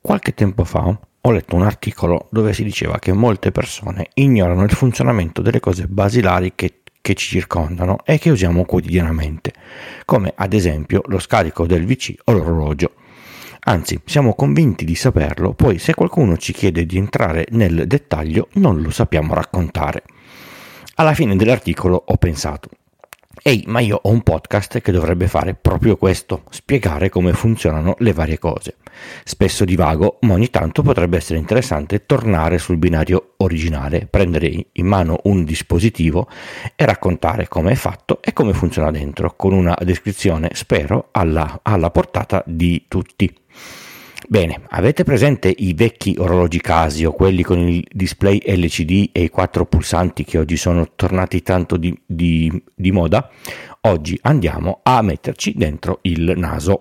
Qualche tempo fa ho letto un articolo dove si diceva che molte persone ignorano il funzionamento delle cose basilari che, che ci circondano e che usiamo quotidianamente, come ad esempio lo scarico del VC o l'orologio. Anzi, siamo convinti di saperlo, poi se qualcuno ci chiede di entrare nel dettaglio non lo sappiamo raccontare. Alla fine dell'articolo ho pensato, Ehi, ma io ho un podcast che dovrebbe fare proprio questo, spiegare come funzionano le varie cose. Spesso divago, ma ogni tanto potrebbe essere interessante tornare sul binario originale, prendere in mano un dispositivo e raccontare come è fatto e come funziona dentro, con una descrizione, spero, alla, alla portata di tutti. Bene, avete presente i vecchi orologi Casio, quelli con il display LCD e i quattro pulsanti che oggi sono tornati tanto di, di, di moda? Oggi andiamo a metterci dentro il naso.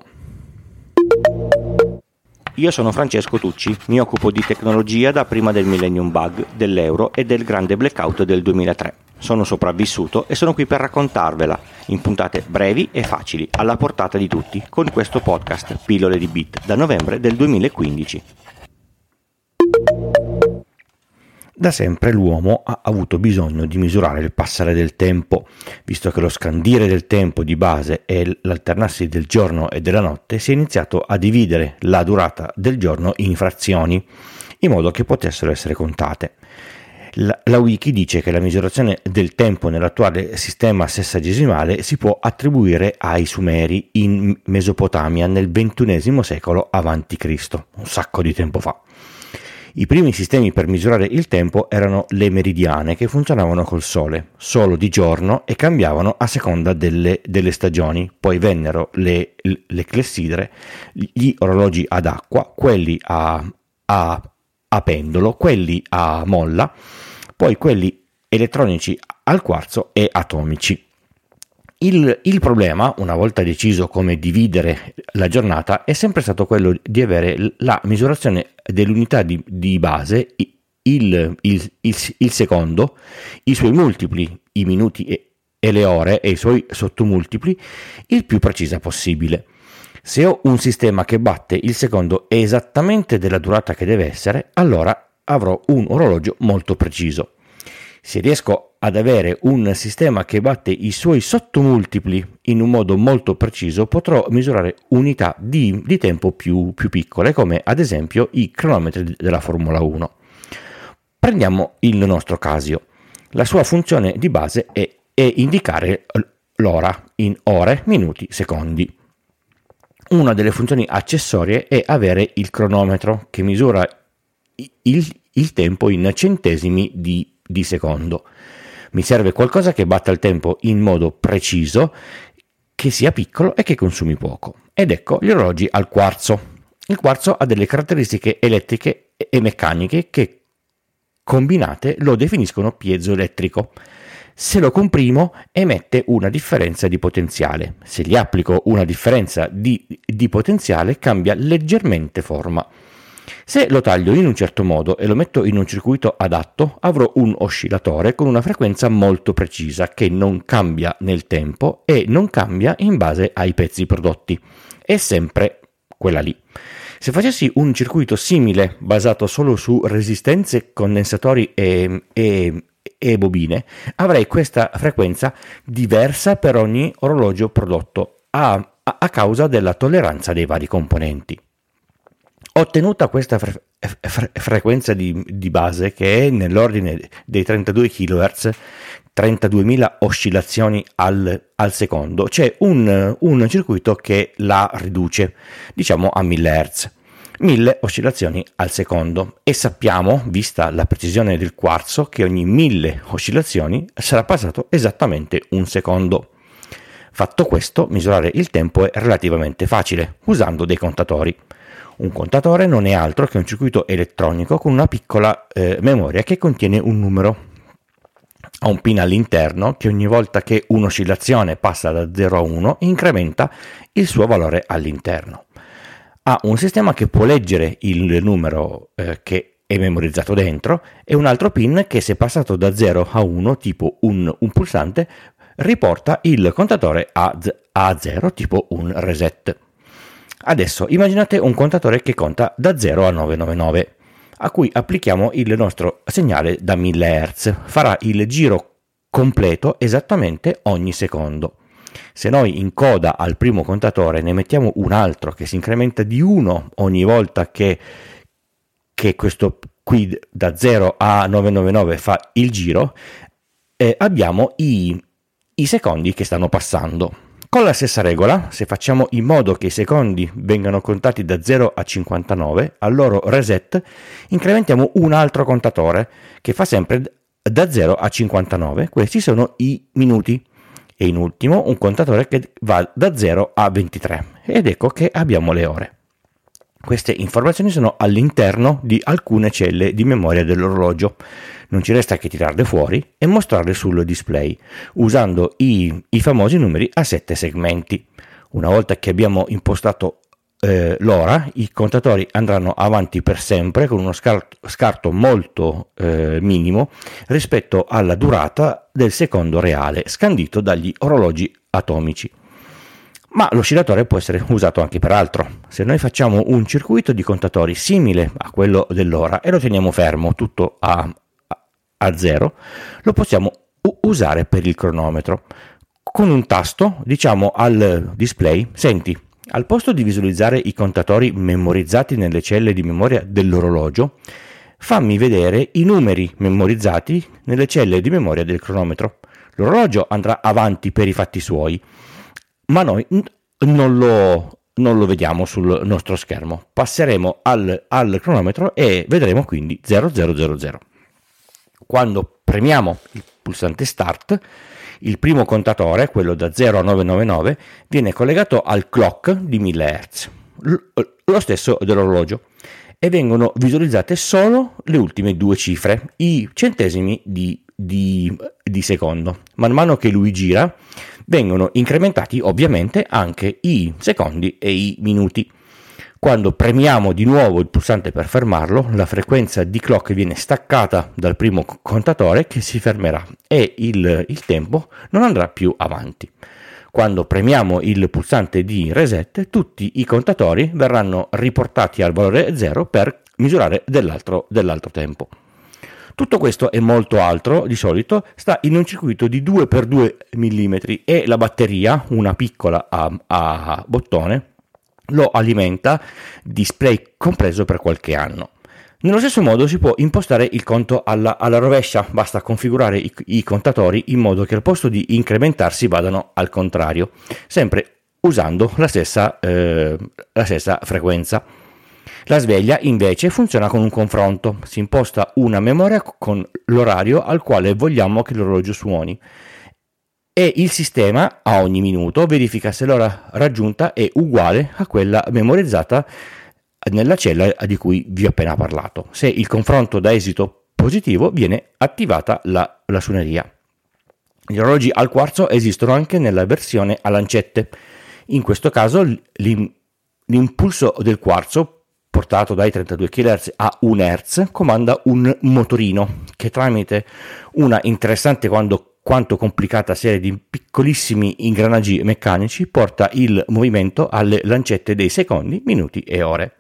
Io sono Francesco Tucci, mi occupo di tecnologia da prima del Millennium Bug, dell'euro e del grande blackout del 2003. Sono sopravvissuto e sono qui per raccontarvela, in puntate brevi e facili, alla portata di tutti, con questo podcast Pillole di Bit, da novembre del 2015. Da sempre l'uomo ha avuto bisogno di misurare il passare del tempo, visto che lo scandire del tempo di base e l'alternarsi del giorno e della notte si è iniziato a dividere la durata del giorno in frazioni, in modo che potessero essere contate. La, la, wiki dice che la misurazione del tempo nell'attuale sistema sessagesimale si può attribuire ai Sumeri in Mesopotamia nel XXI secolo a.C., un sacco di tempo fa. I primi sistemi per misurare il tempo erano le meridiane che funzionavano col sole, solo di giorno e cambiavano a seconda delle, delle stagioni. Poi vennero le, le, clessidre, gli orologi ad acqua, quelli a, a, a pendolo, quelli a molla, poi quelli elettronici al quarzo e atomici. Il, il, problema, una volta deciso come dividere la giornata, è sempre stato quello di avere la misurazione dell'unità di, di base, il, il, il, secondo, i suoi multipli, i minuti e, e le ore e i suoi sottomultipli, il più precisa possibile. Se ho un sistema che batte il secondo esattamente della durata che deve essere, allora avrò un orologio molto preciso. Se riesco ad avere un sistema che batte i suoi sottomultipli in un modo molto preciso, potrò misurare unità di, di tempo più, più piccole, come ad esempio i cronometri della Formula 1. Prendiamo il nostro Casio. La sua funzione di base è, è indicare l'ora in ore, minuti, secondi. Una delle funzioni accessorie è avere il cronometro che misura il, il tempo in centesimi di di secondo. Mi serve qualcosa che batta il tempo in modo preciso, che sia piccolo e che consumi poco. Ed ecco gli orologi al quarzo. Il quarzo ha delle caratteristiche elettriche e meccaniche che combinate lo definiscono piezoelettrico. Se lo comprimo emette una differenza di potenziale. Se gli applico una differenza di, di potenziale cambia leggermente forma. Se lo taglio in un certo modo e lo metto in un circuito adatto, avrò un oscillatore con una frequenza molto precisa che non cambia nel tempo e non cambia in base ai pezzi prodotti. È sempre quella lì. Se facessi un circuito simile basato solo su resistenze, condensatori e, e, e bobine, avrei questa frequenza diversa per ogni orologio prodotto a, a causa della tolleranza dei vari componenti. Ottenuta questa fre- fre- frequenza di, di, base che è nell'ordine dei 32 kHz, 32.000 oscillazioni al, al secondo, c'è un, un, circuito che la riduce, diciamo a 1000 Hz. 1000 oscillazioni al secondo e sappiamo, vista la precisione del quarzo, che ogni 1000 oscillazioni sarà passato esattamente un secondo. Fatto questo, misurare il tempo è relativamente facile, usando dei contatori. Un contatore non è altro che un circuito elettronico con una piccola eh, memoria che contiene un numero. Ha un pin all'interno che ogni volta che un'oscillazione passa da 0 a 1 incrementa il suo valore all'interno. Ha un sistema che può leggere il numero eh, che è memorizzato dentro e un altro pin che se passato da 0 a 1 tipo un, un pulsante riporta il contatore a, a 0 tipo un reset. Adesso immaginate un contatore che conta da 0 a 999, a cui applichiamo il nostro segnale da 1000 Hz. Farà il giro completo esattamente ogni secondo. Se noi in coda al primo contatore ne mettiamo un altro che si incrementa di 1 ogni volta che, che questo qui da 0 a 999 fa il giro, eh, abbiamo i, i secondi che stanno passando. Con la stessa regola, se facciamo in modo che i secondi vengano contati da 0 a 59, al loro reset incrementiamo un altro contatore che fa sempre da 0 a 59. Questi sono i minuti. E in ultimo un contatore che va da 0 a 23. Ed ecco che abbiamo le ore. Queste informazioni sono all'interno di alcune celle di memoria dell'orologio. Non ci resta che tirarle fuori e mostrarle sul display, usando i, i famosi numeri a 7 segmenti. Una volta che abbiamo impostato eh, l'ora, i contatori andranno avanti per sempre con uno scarto, scarto molto eh, minimo rispetto alla durata del secondo reale scandito dagli orologi atomici ma l'oscillatore può essere usato anche per altro. Se noi facciamo un circuito di contatori simile a quello dell'ora e lo teniamo fermo tutto a, a zero, lo possiamo usare per il cronometro. Con un tasto diciamo al display, senti, al posto di visualizzare i contatori memorizzati nelle celle di memoria dell'orologio, fammi vedere i numeri memorizzati nelle celle di memoria del cronometro. L'orologio andrà avanti per i fatti suoi ma noi non lo, non lo vediamo sul nostro schermo. Passeremo al, al cronometro e vedremo quindi 0000. Quando premiamo il pulsante Start, il primo contatore, quello da 0 a 999, viene collegato al clock di 1000 Hz, lo stesso dell'orologio, e vengono visualizzate solo le ultime due cifre, i centesimi di, di, di secondo. Man mano che lui gira, vengono incrementati ovviamente anche i secondi e i minuti. Quando premiamo di nuovo il pulsante per fermarlo, la frequenza di clock viene staccata dal primo contatore che si fermerà e il, il tempo non andrà più avanti. Quando premiamo il pulsante di reset, tutti i contatori verranno riportati al valore 0 per misurare dell'altro, dell'altro tempo. Tutto questo e molto altro di solito sta in un circuito di 2x2 mm e la batteria, una piccola a, a bottone, lo alimenta, display compreso per qualche anno. Nello stesso modo si può impostare il conto alla, alla rovescia, basta configurare i, i, contatori in modo che al posto di incrementarsi vadano al contrario, sempre usando la stessa, eh, la stessa frequenza. La sveglia invece funziona con un confronto, si imposta una memoria con l'orario al quale vogliamo che l'orologio suoni e il sistema a ogni minuto verifica se l'ora raggiunta è uguale a quella memorizzata nella cella di cui vi ho appena parlato. Se il confronto dà esito positivo viene attivata la, la suoneria. Gli orologi al quarzo esistono anche nella versione a lancette. In questo caso l'impulso del quarzo portato dai 32 kHz a 1 Hz, comanda un motorino che tramite una interessante quando, quanto complicata serie di piccolissimi ingranaggi meccanici porta il movimento alle lancette dei secondi, minuti e ore.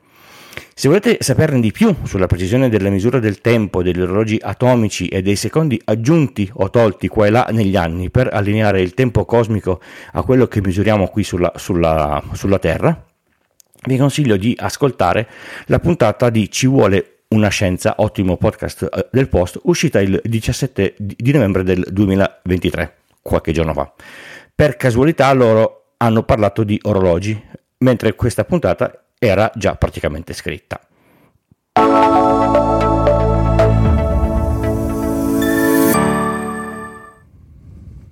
Se volete saperne di più sulla precisione della misura del tempo degli orologi atomici e dei secondi aggiunti o tolti qua e là negli anni per allineare il tempo cosmico a quello che misuriamo qui sulla, sulla, sulla Terra, vi consiglio di ascoltare la puntata di Ci vuole una scienza, ottimo podcast eh, del post, uscita il 17 di novembre del 2023, qualche giorno fa. Per casualità loro hanno parlato di orologi, mentre questa puntata era già praticamente scritta.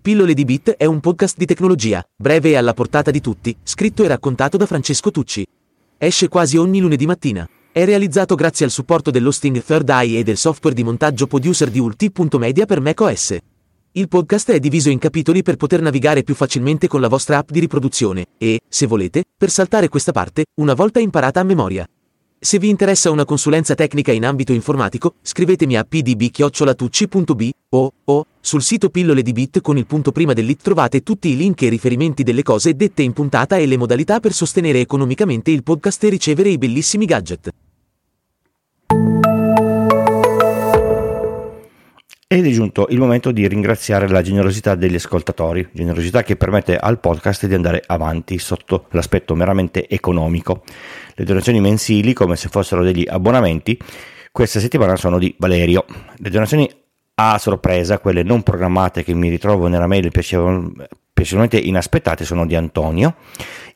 Pillole di Bit è un podcast di tecnologia, breve e alla portata di tutti, scritto e raccontato da Francesco Tucci. Esce quasi ogni lunedì mattina. È realizzato grazie al supporto dell'hosting Third Eye e del software di montaggio producer di Ulti.media per macOS. Il podcast è diviso in capitoli per poter navigare più facilmente con la vostra app di riproduzione e, se volete, per saltare questa parte, una volta imparata a memoria. Se vi interessa una consulenza tecnica in ambito informatico, scrivetemi a pdb-tucci.b o, o Sul sito Pillole di Bit con il punto prima dell'it trovate tutti i link e riferimenti delle cose dette in puntata e le modalità per sostenere economicamente il podcast e ricevere i bellissimi gadget. Ed è giunto il momento di ringraziare la generosità degli ascoltatori, generosità che permette al podcast di andare avanti sotto l'aspetto meramente economico. Le donazioni mensili, come se fossero degli abbonamenti, questa settimana sono di Valerio. Le donazioni a sorpresa, quelle non programmate che mi ritrovo nella mail piacevolmente inaspettate sono di Antonio.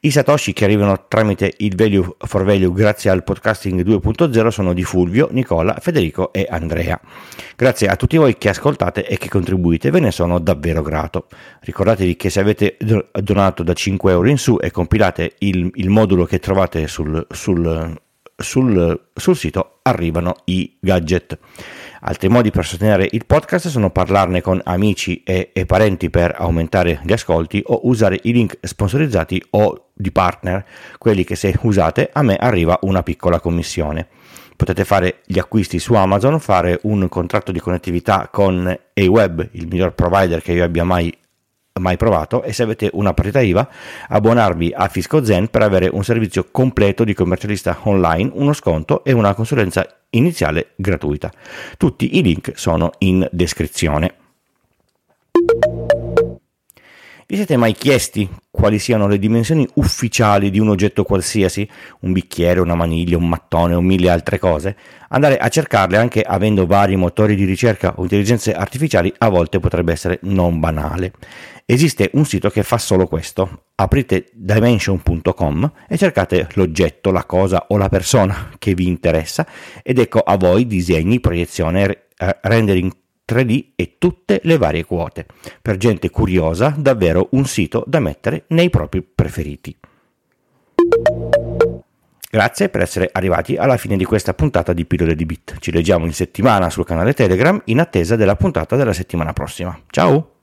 I Satoshi che arrivano tramite il Value for Value grazie al podcasting 2.0 sono di Fulvio, Nicola, Federico e Andrea. Grazie a tutti voi che ascoltate e che contribuite, ve ne sono davvero grato. Ricordatevi che se avete donato da 5 euro in su e compilate il, il modulo che trovate sul, sul, sul, sul sito arrivano i gadget. Altri modi per sostenere il podcast sono parlarne con amici e, e, parenti per aumentare gli ascolti o usare i link sponsorizzati o di partner, quelli che se usate a me arriva una piccola commissione. Potete fare gli acquisti su Amazon, fare un contratto di connettività con AWeb, il miglior provider che io abbia mai mai provato e se avete una partita IVA abbonarvi a Fisco Zen per avere un servizio completo di commercialista online, uno sconto e una consulenza iniziale gratuita. Tutti i link sono in descrizione. Vi siete mai chiesti quali siano le dimensioni ufficiali di un oggetto qualsiasi, un bicchiere, una maniglia, un mattone o mille altre cose? Andare a cercarle anche avendo vari motori di ricerca o intelligenze artificiali a volte potrebbe essere non banale. Esiste un sito che fa solo questo. Aprite dimension.com e cercate l'oggetto, la cosa o la persona che vi interessa ed ecco a voi disegni, proiezione, rendering 3D e tutte le varie quote. Per gente curiosa, davvero un sito da mettere nei propri preferiti. Grazie per essere arrivati alla fine di questa puntata di Pillole di Bit. Ci leggiamo in settimana sul canale Telegram in attesa della puntata della settimana prossima. Ciao!